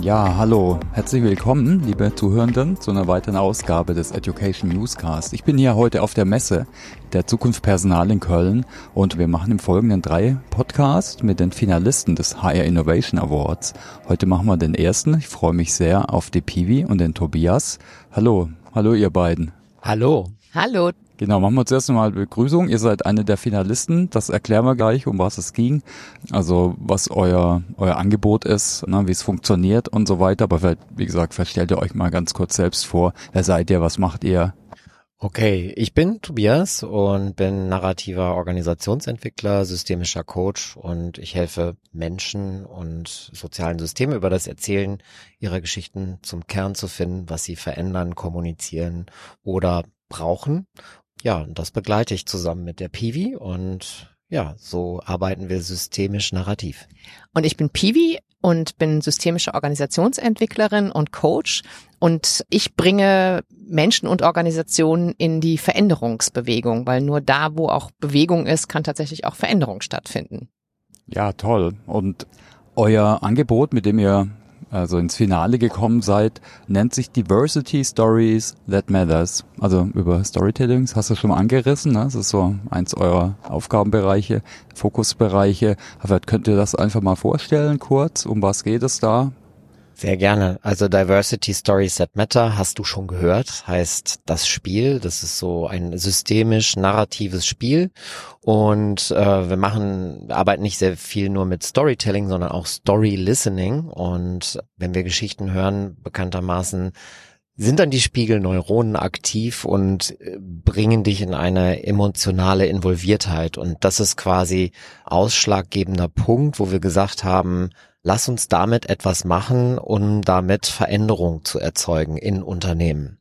Ja, hallo. Herzlich willkommen, liebe Zuhörenden, zu einer weiteren Ausgabe des Education Newscast. Ich bin hier heute auf der Messe der Zukunft Personal in Köln und wir machen im Folgenden drei Podcasts mit den Finalisten des HR Innovation Awards. Heute machen wir den ersten. Ich freue mich sehr auf die Piwi und den Tobias. Hallo, hallo ihr beiden. Hallo. Hallo. Genau, machen wir zuerst einmal Begrüßung. Ihr seid eine der Finalisten. Das erklären wir gleich, um was es ging. Also was euer euer Angebot ist, ne, wie es funktioniert und so weiter. Aber vielleicht, wie gesagt, verstellt ihr euch mal ganz kurz selbst vor. Wer seid ihr? Was macht ihr? Okay, ich bin Tobias und bin narrativer Organisationsentwickler, systemischer Coach und ich helfe Menschen und sozialen Systemen über das Erzählen ihrer Geschichten zum Kern zu finden, was sie verändern, kommunizieren oder brauchen ja, das begleite ich zusammen mit der Piwi und ja, so arbeiten wir systemisch narrativ. Und ich bin Piwi und bin systemische Organisationsentwicklerin und Coach und ich bringe Menschen und Organisationen in die Veränderungsbewegung, weil nur da, wo auch Bewegung ist, kann tatsächlich auch Veränderung stattfinden. Ja, toll. Und euer Angebot, mit dem ihr also ins Finale gekommen seid, nennt sich Diversity Stories That Matters. Also über Storytellings hast du schon mal angerissen, ne? das ist so eins eurer Aufgabenbereiche, Fokusbereiche. Aber könnt ihr das einfach mal vorstellen kurz, um was geht es da? Sehr gerne. Also Diversity Stories That Matter hast du schon gehört, heißt das Spiel. Das ist so ein systemisch narratives Spiel und äh, wir machen, arbeiten nicht sehr viel nur mit Storytelling, sondern auch Story Listening. Und wenn wir Geschichten hören, bekanntermaßen sind dann die Spiegelneuronen aktiv und äh, bringen dich in eine emotionale Involviertheit. Und das ist quasi ausschlaggebender Punkt, wo wir gesagt haben, lass uns damit etwas machen, um damit Veränderung zu erzeugen in Unternehmen.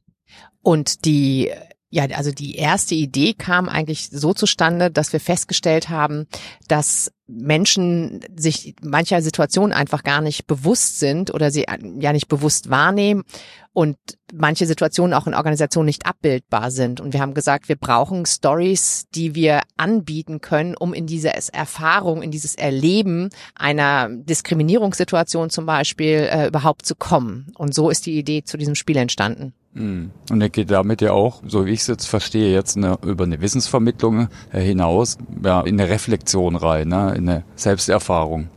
Und die ja, also die erste Idee kam eigentlich so zustande, dass wir festgestellt haben, dass Menschen sich mancher Situation einfach gar nicht bewusst sind oder sie ja nicht bewusst wahrnehmen und manche Situationen auch in Organisationen nicht abbildbar sind. Und wir haben gesagt, wir brauchen Stories, die wir anbieten können, um in diese Erfahrung, in dieses Erleben einer Diskriminierungssituation zum Beispiel äh, überhaupt zu kommen. Und so ist die Idee zu diesem Spiel entstanden. Hm. Und er geht damit ja auch, so wie ich es jetzt verstehe, jetzt eine, über eine Wissensvermittlung äh, hinaus ja, in eine Reflexion rein, ne? in eine Selbsterfahrung.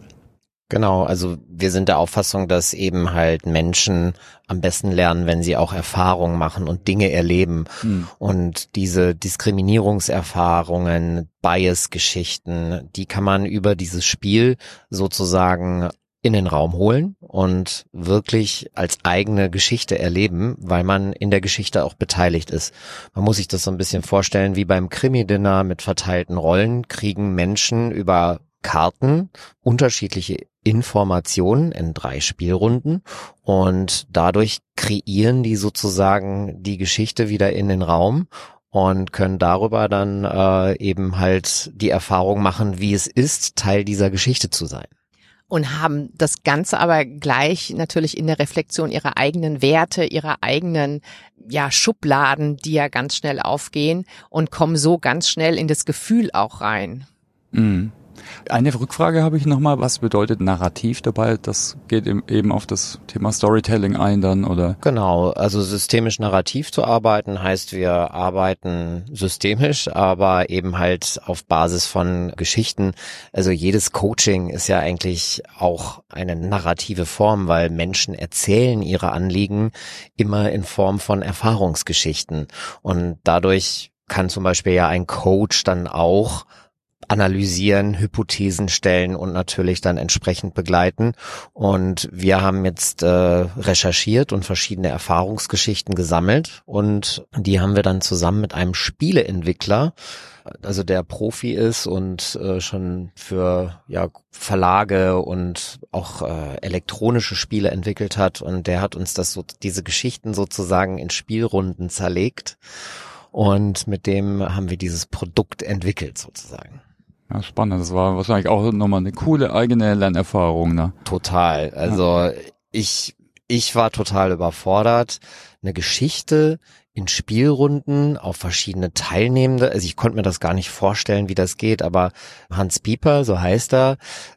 Genau, also wir sind der Auffassung, dass eben halt Menschen am besten lernen, wenn sie auch Erfahrungen machen und Dinge erleben. Hm. Und diese Diskriminierungserfahrungen, Bias-Geschichten, die kann man über dieses Spiel sozusagen in den Raum holen und wirklich als eigene Geschichte erleben, weil man in der Geschichte auch beteiligt ist. Man muss sich das so ein bisschen vorstellen, wie beim Krimi-Dinner mit verteilten Rollen kriegen Menschen über Karten unterschiedliche Informationen in drei Spielrunden und dadurch kreieren die sozusagen die Geschichte wieder in den Raum und können darüber dann äh, eben halt die Erfahrung machen, wie es ist, Teil dieser Geschichte zu sein und haben das Ganze aber gleich natürlich in der Reflexion ihrer eigenen Werte, ihrer eigenen ja Schubladen, die ja ganz schnell aufgehen und kommen so ganz schnell in das Gefühl auch rein. Mhm. Eine Rückfrage habe ich nochmal. Was bedeutet Narrativ dabei? Das geht eben auf das Thema Storytelling ein dann, oder? Genau. Also systemisch narrativ zu arbeiten heißt, wir arbeiten systemisch, aber eben halt auf Basis von Geschichten. Also jedes Coaching ist ja eigentlich auch eine narrative Form, weil Menschen erzählen ihre Anliegen immer in Form von Erfahrungsgeschichten. Und dadurch kann zum Beispiel ja ein Coach dann auch analysieren, Hypothesen stellen und natürlich dann entsprechend begleiten. Und wir haben jetzt äh, recherchiert und verschiedene Erfahrungsgeschichten gesammelt und die haben wir dann zusammen mit einem Spieleentwickler also der Profi ist und äh, schon für ja Verlage und auch äh, elektronische Spiele entwickelt hat und der hat uns das so diese Geschichten sozusagen in Spielrunden zerlegt und mit dem haben wir dieses Produkt entwickelt sozusagen. Ja, spannend. Das war wahrscheinlich auch nochmal eine coole eigene Lernerfahrung, ne? Total. Also ja. ich, ich war total überfordert, eine Geschichte in Spielrunden auf verschiedene Teilnehmende. Also ich konnte mir das gar nicht vorstellen, wie das geht, aber Hans Pieper, so heißt er,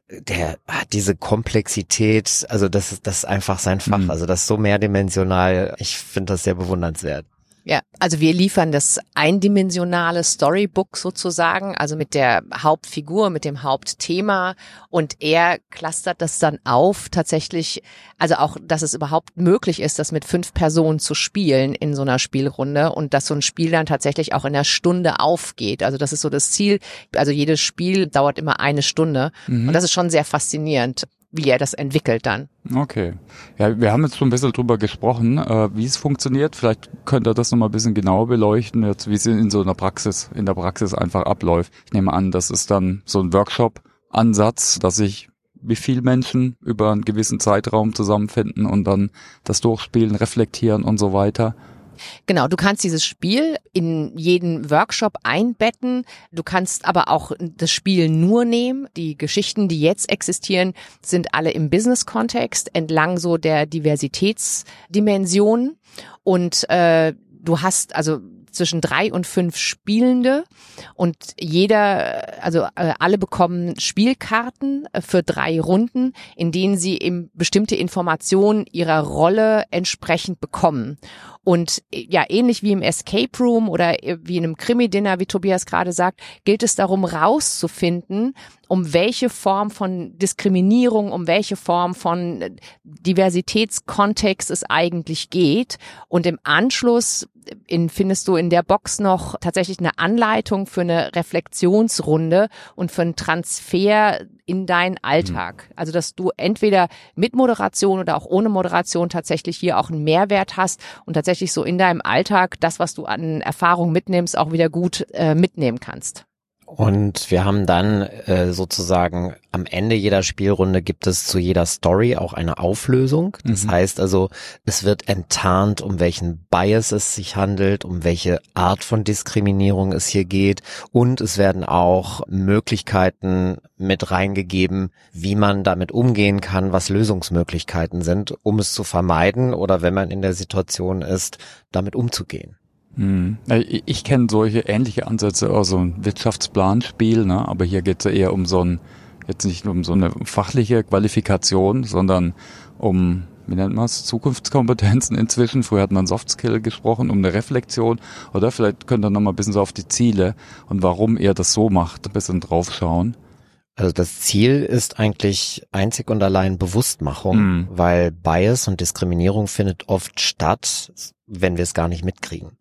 der hat diese Komplexität, also das ist, das ist einfach sein Fach, mhm. also das ist so mehrdimensional. Ich finde das sehr bewundernswert. Ja, also wir liefern das eindimensionale Storybook sozusagen, also mit der Hauptfigur, mit dem Hauptthema und er clustert das dann auf tatsächlich, also auch, dass es überhaupt möglich ist, das mit fünf Personen zu spielen in so einer Spielrunde und dass so ein Spiel dann tatsächlich auch in der Stunde aufgeht. Also das ist so das Ziel. Also jedes Spiel dauert immer eine Stunde mhm. und das ist schon sehr faszinierend wie er das entwickelt dann. Okay. Ja, wir haben jetzt schon ein bisschen drüber gesprochen, äh, wie es funktioniert. Vielleicht könnt ihr das nochmal ein bisschen genauer beleuchten, jetzt wie es in so einer Praxis, in der Praxis einfach abläuft. Ich nehme an, das ist dann so ein Workshop-Ansatz, dass sich wie viel Menschen über einen gewissen Zeitraum zusammenfinden und dann das durchspielen, reflektieren und so weiter. Genau, du kannst dieses Spiel in jeden Workshop einbetten. Du kannst aber auch das Spiel nur nehmen. Die Geschichten, die jetzt existieren, sind alle im Business-Kontext entlang so der Diversitätsdimension. Und äh, du hast also zwischen drei und fünf Spielende und jeder, also äh, alle bekommen Spielkarten äh, für drei Runden, in denen sie eben bestimmte Informationen ihrer Rolle entsprechend bekommen. Und ja, ähnlich wie im Escape Room oder wie in einem Krimi-Dinner, wie Tobias gerade sagt, gilt es darum, rauszufinden, um welche Form von Diskriminierung, um welche Form von Diversitätskontext es eigentlich geht. Und im Anschluss in, findest du in der Box noch tatsächlich eine Anleitung für eine Reflexionsrunde und für einen Transfer in deinen Alltag. Mhm. Also, dass du entweder mit Moderation oder auch ohne Moderation tatsächlich hier auch einen Mehrwert hast und tatsächlich so in deinem Alltag das, was du an Erfahrung mitnimmst, auch wieder gut äh, mitnehmen kannst. Und wir haben dann äh, sozusagen am Ende jeder Spielrunde gibt es zu jeder Story auch eine Auflösung. Das mhm. heißt also, es wird enttarnt, um welchen Bias es sich handelt, um welche Art von Diskriminierung es hier geht. Und es werden auch Möglichkeiten mit reingegeben, wie man damit umgehen kann, was Lösungsmöglichkeiten sind, um es zu vermeiden oder wenn man in der Situation ist, damit umzugehen. Hm. Ich, kenne solche ähnliche Ansätze aus so ein Wirtschaftsplanspiel, ne? aber hier geht es eher um so ein, jetzt nicht um so eine fachliche Qualifikation, sondern um, wie nennt man es, Zukunftskompetenzen inzwischen. Früher hat man Softskill gesprochen, um eine Reflexion. Oder vielleicht könnt ihr nochmal ein bisschen so auf die Ziele und warum ihr das so macht, ein bisschen draufschauen. Also das Ziel ist eigentlich einzig und allein Bewusstmachung, mm. weil Bias und Diskriminierung findet oft statt, wenn wir es gar nicht mitkriegen.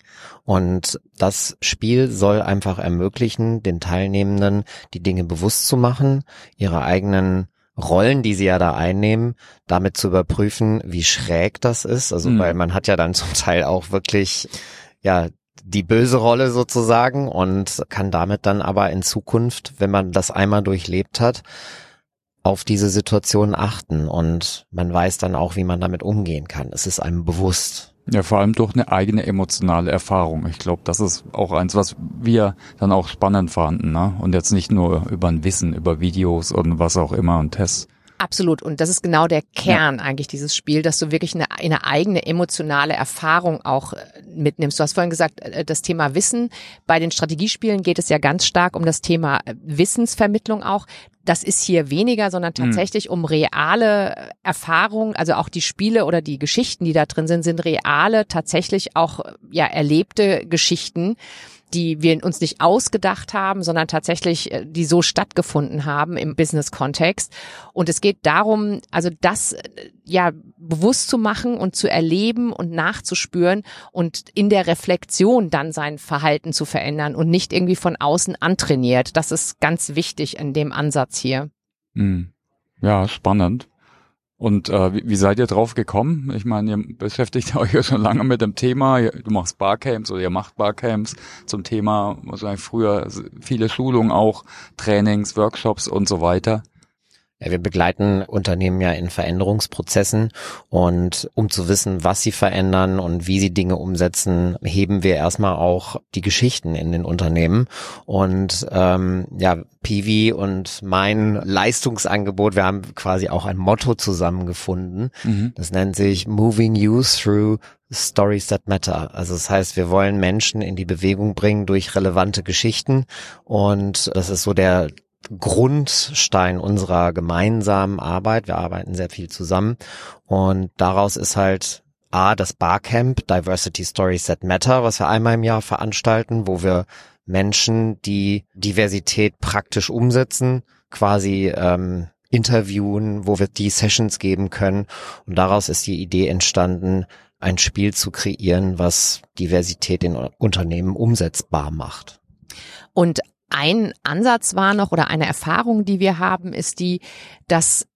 Und das Spiel soll einfach ermöglichen, den Teilnehmenden die Dinge bewusst zu machen, ihre eigenen Rollen, die sie ja da einnehmen, damit zu überprüfen, wie schräg das ist. Also, mm. weil man hat ja dann zum Teil auch wirklich, ja, die böse Rolle sozusagen und kann damit dann aber in Zukunft, wenn man das einmal durchlebt hat, auf diese Situation achten und man weiß dann auch, wie man damit umgehen kann. Es ist einem bewusst. Ja, vor allem durch eine eigene emotionale Erfahrung. Ich glaube, das ist auch eins, was wir dann auch spannend fanden, ne? Und jetzt nicht nur über ein Wissen, über Videos und was auch immer und Tests. Absolut. Und das ist genau der Kern ja. eigentlich dieses Spiel, dass du wirklich eine, eine eigene emotionale Erfahrung auch äh, mitnimmst. Du hast vorhin gesagt, äh, das Thema Wissen. Bei den Strategiespielen geht es ja ganz stark um das Thema äh, Wissensvermittlung auch. Das ist hier weniger, sondern hm. tatsächlich um reale Erfahrungen, also auch die Spiele oder die Geschichten, die da drin sind, sind reale, tatsächlich auch ja erlebte Geschichten die wir uns nicht ausgedacht haben, sondern tatsächlich, äh, die so stattgefunden haben im Business-Kontext. Und es geht darum, also das äh, ja bewusst zu machen und zu erleben und nachzuspüren und in der Reflexion dann sein Verhalten zu verändern und nicht irgendwie von außen antrainiert. Das ist ganz wichtig in dem Ansatz hier. Hm. Ja, spannend. Und äh, wie, wie seid ihr drauf gekommen? Ich meine, ihr beschäftigt euch ja schon lange mit dem Thema. Du machst Barcamps oder ihr macht Barcamps zum Thema, wahrscheinlich früher viele Schulungen auch, Trainings, Workshops und so weiter. Ja, wir begleiten Unternehmen ja in Veränderungsprozessen und um zu wissen, was sie verändern und wie sie Dinge umsetzen, heben wir erstmal auch die Geschichten in den Unternehmen. Und ähm, ja, Pivi und mein Leistungsangebot, wir haben quasi auch ein Motto zusammengefunden. Mhm. Das nennt sich Moving You Through Stories that Matter. Also das heißt, wir wollen Menschen in die Bewegung bringen durch relevante Geschichten und das ist so der Grundstein unserer gemeinsamen Arbeit. Wir arbeiten sehr viel zusammen und daraus ist halt A, das Barcamp Diversity Stories That Matter, was wir einmal im Jahr veranstalten, wo wir Menschen, die Diversität praktisch umsetzen, quasi ähm, interviewen, wo wir die Sessions geben können. Und daraus ist die Idee entstanden, ein Spiel zu kreieren, was Diversität in Unternehmen umsetzbar macht. Und ein Ansatz war noch oder eine Erfahrung, die wir haben, ist die, dass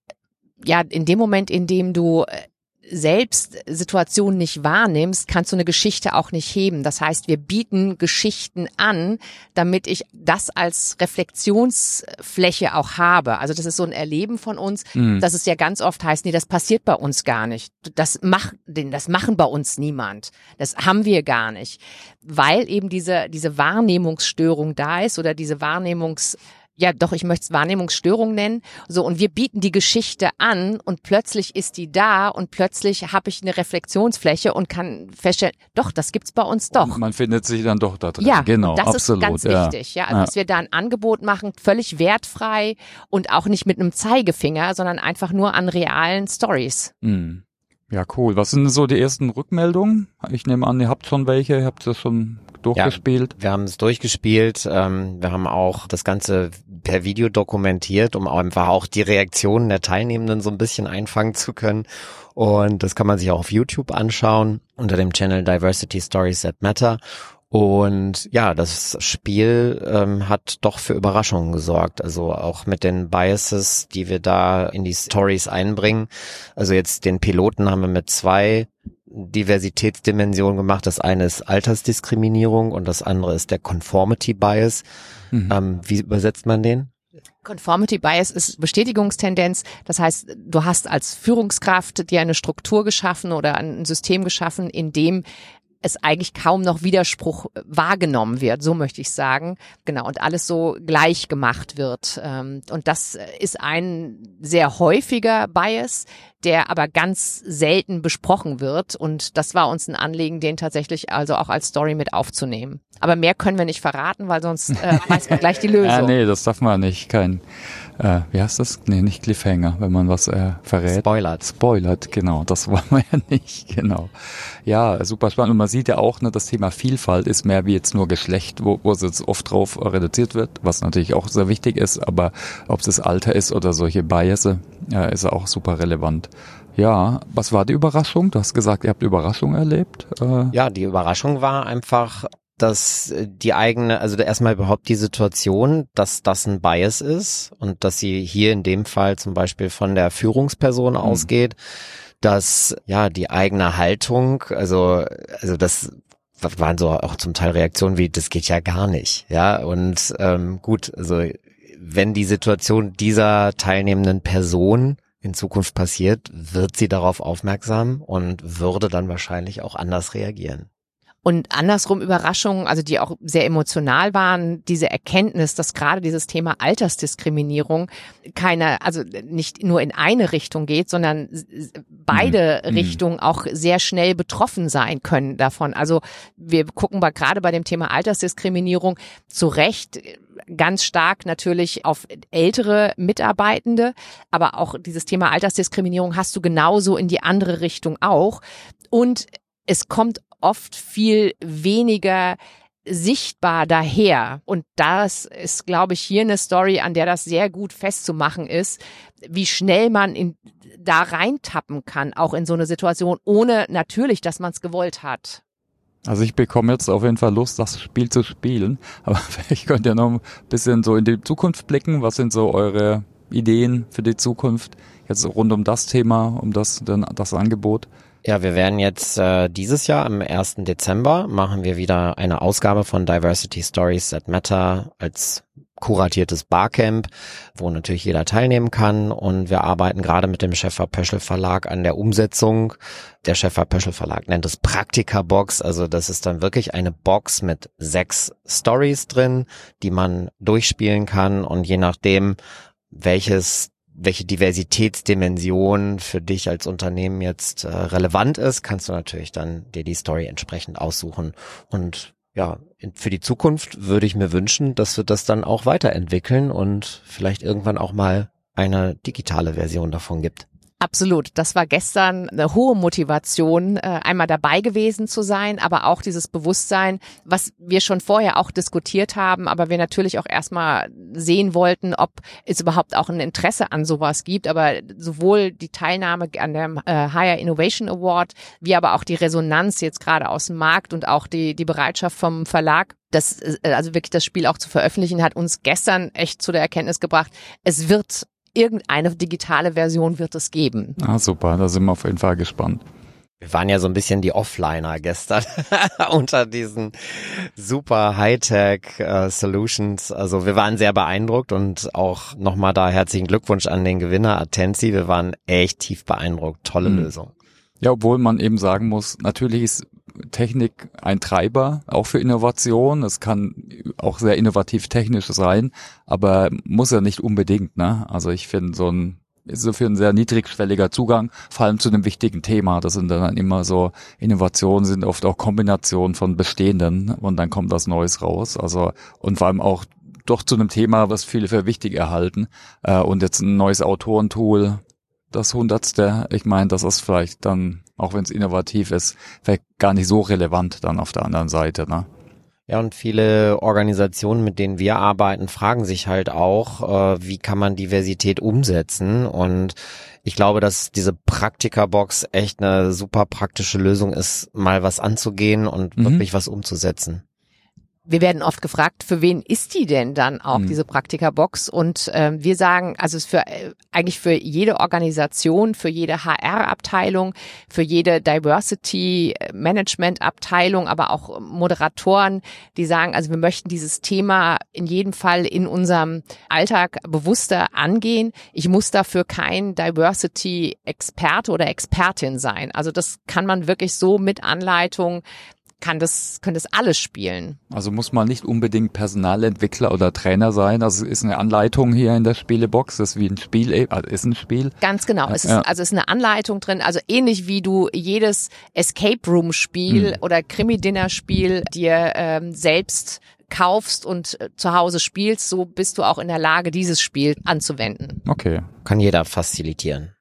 ja in dem Moment, in dem du äh, selbst Situationen nicht wahrnimmst, kannst du eine Geschichte auch nicht heben. Das heißt, wir bieten Geschichten an, damit ich das als Reflexionsfläche auch habe. Also das ist so ein Erleben von uns, mhm. dass es ja ganz oft heißt, nee, das passiert bei uns gar nicht. Das macht, das machen bei uns niemand. Das haben wir gar nicht. Weil eben diese, diese Wahrnehmungsstörung da ist oder diese Wahrnehmungs ja doch, ich möchte es Wahrnehmungsstörung nennen. So, und wir bieten die Geschichte an und plötzlich ist die da und plötzlich habe ich eine Reflexionsfläche und kann feststellen, doch, das gibt's bei uns doch. Und man findet sich dann doch da drin. Ja, genau. Das absolut, ist ganz ja. wichtig, ja. Also, ja. dass wir da ein Angebot machen, völlig wertfrei und auch nicht mit einem Zeigefinger, sondern einfach nur an realen Stories. Mhm. Ja, cool. Was sind so die ersten Rückmeldungen? Ich nehme an, ihr habt schon welche, ihr habt das schon durchgespielt? Ja, wir haben es durchgespielt. Ähm, wir haben auch das Ganze per Video dokumentiert, um einfach auch die Reaktionen der Teilnehmenden so ein bisschen einfangen zu können. Und das kann man sich auch auf YouTube anschauen unter dem Channel Diversity Stories That Matter. Und ja, das Spiel ähm, hat doch für Überraschungen gesorgt. Also auch mit den Biases, die wir da in die Stories einbringen. Also jetzt den Piloten haben wir mit zwei Diversitätsdimensionen gemacht. Das eine ist Altersdiskriminierung und das andere ist der Conformity Bias. Mhm. Ähm, wie übersetzt man den? Conformity Bias ist Bestätigungstendenz. Das heißt, du hast als Führungskraft dir eine Struktur geschaffen oder ein System geschaffen, in dem es eigentlich kaum noch Widerspruch wahrgenommen wird, so möchte ich sagen. Genau, und alles so gleich gemacht wird. Ähm, und das ist ein sehr häufiger Bias, der aber ganz selten besprochen wird. Und das war uns ein Anliegen, den tatsächlich also auch als Story mit aufzunehmen. Aber mehr können wir nicht verraten, weil sonst äh, weiß man gleich die Lösung. ja, nee, das darf man nicht. Kein, äh, wie heißt das? Nee, nicht Cliffhanger, wenn man was äh, verrät. Spoilert. Spoilert, genau. Das wollen wir ja nicht, genau. Ja, super spannend. Man sieht ja auch, ne, das Thema Vielfalt ist mehr wie jetzt nur Geschlecht, wo, wo es jetzt oft drauf reduziert wird, was natürlich auch sehr wichtig ist, aber ob es das Alter ist oder solche Biases, äh, ist auch super relevant. Ja, was war die Überraschung? Du hast gesagt, ihr habt Überraschung erlebt. Äh ja, die Überraschung war einfach, dass die eigene, also erstmal überhaupt die Situation, dass das ein Bias ist und dass sie hier in dem Fall zum Beispiel von der Führungsperson mhm. ausgeht, dass ja die eigene Haltung, also also das waren so auch zum Teil Reaktionen wie das geht ja gar nicht, ja und ähm, gut, also wenn die Situation dieser teilnehmenden Person in Zukunft passiert, wird sie darauf aufmerksam und würde dann wahrscheinlich auch anders reagieren. Und andersrum Überraschungen, also die auch sehr emotional waren, diese Erkenntnis, dass gerade dieses Thema Altersdiskriminierung keine, also nicht nur in eine Richtung geht, sondern beide mhm. Richtungen auch sehr schnell betroffen sein können davon. Also wir gucken bei, gerade bei dem Thema Altersdiskriminierung zu Recht ganz stark natürlich auf ältere Mitarbeitende, aber auch dieses Thema Altersdiskriminierung hast du genauso in die andere Richtung auch. Und es kommt oft viel weniger sichtbar daher. Und das ist, glaube ich, hier eine Story, an der das sehr gut festzumachen ist, wie schnell man in, da reintappen kann, auch in so eine Situation, ohne natürlich, dass man es gewollt hat. Also ich bekomme jetzt auf jeden Fall Lust, das Spiel zu spielen. Aber vielleicht könnt ihr noch ein bisschen so in die Zukunft blicken. Was sind so eure Ideen für die Zukunft? Jetzt rund um das Thema, um das, das Angebot. Ja, wir werden jetzt äh, dieses Jahr am 1. Dezember machen wir wieder eine Ausgabe von Diversity Stories That Matter als kuratiertes Barcamp, wo natürlich jeder teilnehmen kann. Und wir arbeiten gerade mit dem Schäfer Pöschel Verlag an der Umsetzung. Der Schäfer Pöschel Verlag nennt es Praktika Box. Also das ist dann wirklich eine Box mit sechs Stories drin, die man durchspielen kann. Und je nachdem, welches welche Diversitätsdimension für dich als Unternehmen jetzt äh, relevant ist, kannst du natürlich dann dir die Story entsprechend aussuchen und ja, für die Zukunft würde ich mir wünschen, dass wir das dann auch weiterentwickeln und vielleicht irgendwann auch mal eine digitale Version davon gibt. Absolut. Das war gestern eine hohe Motivation, äh, einmal dabei gewesen zu sein, aber auch dieses Bewusstsein, was wir schon vorher auch diskutiert haben, aber wir natürlich auch erstmal sehen wollten, ob es überhaupt auch ein Interesse an sowas gibt. Aber sowohl die Teilnahme an dem äh, Higher Innovation Award, wie aber auch die Resonanz jetzt gerade aus dem Markt und auch die, die Bereitschaft vom Verlag, das, äh, also wirklich das Spiel auch zu veröffentlichen, hat uns gestern echt zu der Erkenntnis gebracht, es wird irgendeine digitale Version wird es geben. Ah, super, da sind wir auf jeden Fall gespannt. Wir waren ja so ein bisschen die Offliner gestern unter diesen super Hightech äh, Solutions. Also wir waren sehr beeindruckt und auch nochmal da herzlichen Glückwunsch an den Gewinner Atensi. Wir waren echt tief beeindruckt. Tolle mhm. Lösung. Ja, obwohl man eben sagen muss, natürlich ist Technik ein Treiber, auch für Innovation. Es kann auch sehr innovativ technisch sein, aber muss ja nicht unbedingt. Ne? Also ich finde so ein ist so für ein sehr niedrigschwelliger Zugang, vor allem zu einem wichtigen Thema. Das sind dann immer so Innovationen, sind oft auch Kombinationen von bestehenden und dann kommt was Neues raus. Also und vor allem auch doch zu einem Thema, was viele für wichtig erhalten. Äh, und jetzt ein neues Autorentool, das hundertste, ich meine, das ist vielleicht dann, auch wenn es innovativ ist, vielleicht gar nicht so relevant dann auf der anderen Seite, ne? Ja, und viele Organisationen, mit denen wir arbeiten, fragen sich halt auch, äh, wie kann man Diversität umsetzen? Und ich glaube, dass diese Praktika-Box echt eine super praktische Lösung ist, mal was anzugehen und mhm. wirklich was umzusetzen wir werden oft gefragt, für wen ist die denn dann auch, mhm. diese Praktika-Box? Und äh, wir sagen, also es ist für äh, eigentlich für jede Organisation, für jede HR-Abteilung, für jede Diversity-Management-Abteilung, aber auch Moderatoren, die sagen, also wir möchten dieses Thema in jedem Fall in unserem Alltag bewusster angehen. Ich muss dafür kein Diversity-Experte oder Expertin sein. Also das kann man wirklich so mit Anleitung kann das, können das alles spielen. Also muss man nicht unbedingt Personalentwickler oder Trainer sein. Also es ist eine Anleitung hier in der Spielebox. Das ist wie ein Spiel, äh, also ist ein Spiel. Ganz genau. Es ist, ja. also es ist eine Anleitung drin. Also ähnlich wie du jedes Escape Room Spiel hm. oder Krimi Dinner Spiel dir ähm, selbst kaufst und äh, zu Hause spielst, so bist du auch in der Lage, dieses Spiel anzuwenden. Okay. Kann jeder facilitieren.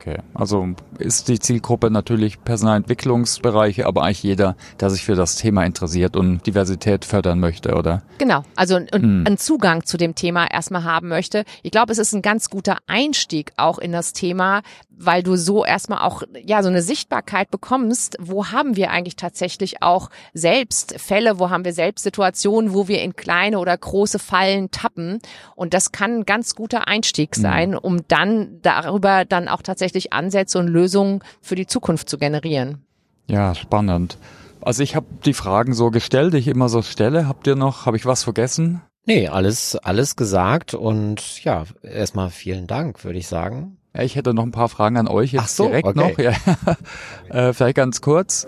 Okay, also ist die Zielgruppe natürlich Personalentwicklungsbereiche, aber eigentlich jeder, der sich für das Thema interessiert und Diversität fördern möchte, oder? Genau, also und hm. einen Zugang zu dem Thema erstmal haben möchte. Ich glaube, es ist ein ganz guter Einstieg auch in das Thema, weil du so erstmal auch ja so eine Sichtbarkeit bekommst, wo haben wir eigentlich tatsächlich auch selbst Fälle, wo haben wir selbst Situationen, wo wir in kleine oder große Fallen tappen und das kann ein ganz guter Einstieg hm. sein, um dann darüber dann auch tatsächlich Ansätze und Lösungen für die Zukunft zu generieren. Ja, spannend. Also ich habe die Fragen so gestellt, die ich immer so stelle. Habt ihr noch, habe ich was vergessen? Nee, alles, alles gesagt und ja, erstmal vielen Dank, würde ich sagen. Ja, ich hätte noch ein paar Fragen an euch jetzt Ach so, direkt okay. noch. Ja. äh, vielleicht ganz kurz.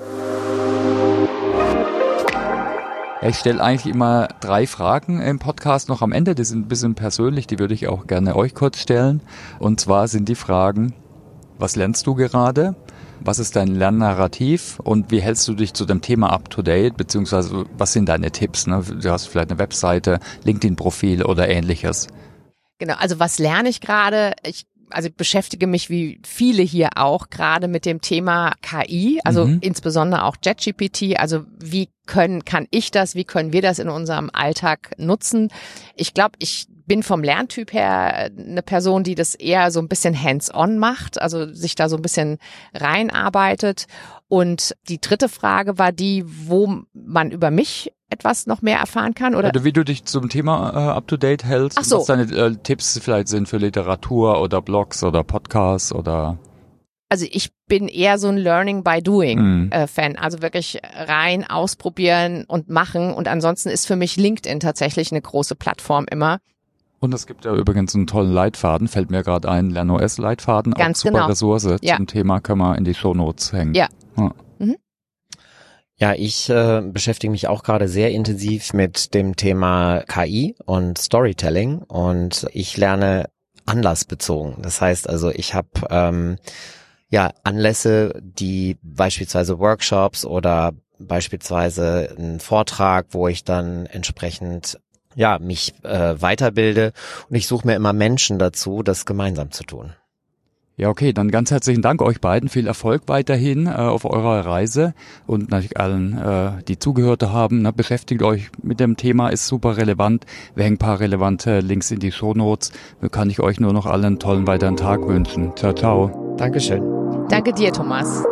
Ja, ich stelle eigentlich immer drei Fragen im Podcast noch am Ende. Die sind ein bisschen persönlich, die würde ich auch gerne euch kurz stellen. Und zwar sind die Fragen, was lernst du gerade? Was ist dein Lernnarrativ und wie hältst du dich zu dem Thema up to date, beziehungsweise was sind deine Tipps? Ne? Du hast vielleicht eine Webseite, LinkedIn-Profil oder ähnliches. Genau, also was lerne ich gerade? Ich also ich beschäftige mich wie viele hier auch gerade mit dem Thema KI, also mhm. insbesondere auch JetGPT. Also wie können, kann ich das, wie können wir das in unserem Alltag nutzen? Ich glaube, ich bin vom Lerntyp her eine Person, die das eher so ein bisschen hands-on macht, also sich da so ein bisschen reinarbeitet. Und die dritte Frage war die, wo man über mich etwas noch mehr erfahren kann? Oder, oder wie du dich zum Thema äh, up-to-date hältst? Ach so. Was deine äh, Tipps vielleicht sind für Literatur oder Blogs oder Podcasts oder also ich bin eher so ein Learning by Doing mhm. äh, Fan, also wirklich rein ausprobieren und machen und ansonsten ist für mich LinkedIn tatsächlich eine große Plattform immer, Und es gibt ja übrigens einen tollen Leitfaden, fällt mir gerade ein, LernOS-Leitfaden, Ganz auch super genau. Ressource Ja. zum Thema, können wir in die Shownotes hängen. Ja. Ja, ich äh, beschäftige mich auch gerade sehr intensiv mit dem Thema KI und Storytelling und ich lerne anlassbezogen. Das heißt also, ich habe ähm, ja Anlässe, die beispielsweise Workshops oder beispielsweise einen Vortrag, wo ich dann entsprechend ja mich äh, weiterbilde und ich suche mir immer Menschen dazu, das gemeinsam zu tun. Ja, okay, dann ganz herzlichen Dank euch beiden. Viel Erfolg weiterhin äh, auf eurer Reise und natürlich allen, äh, die zugehört haben. Ne, beschäftigt euch mit dem Thema, ist super relevant. Wir hängen ein paar relevante Links in die Shownotes. Da kann ich euch nur noch allen einen tollen weiteren Tag wünschen. Ciao, ciao. Dankeschön. Danke dir, Thomas.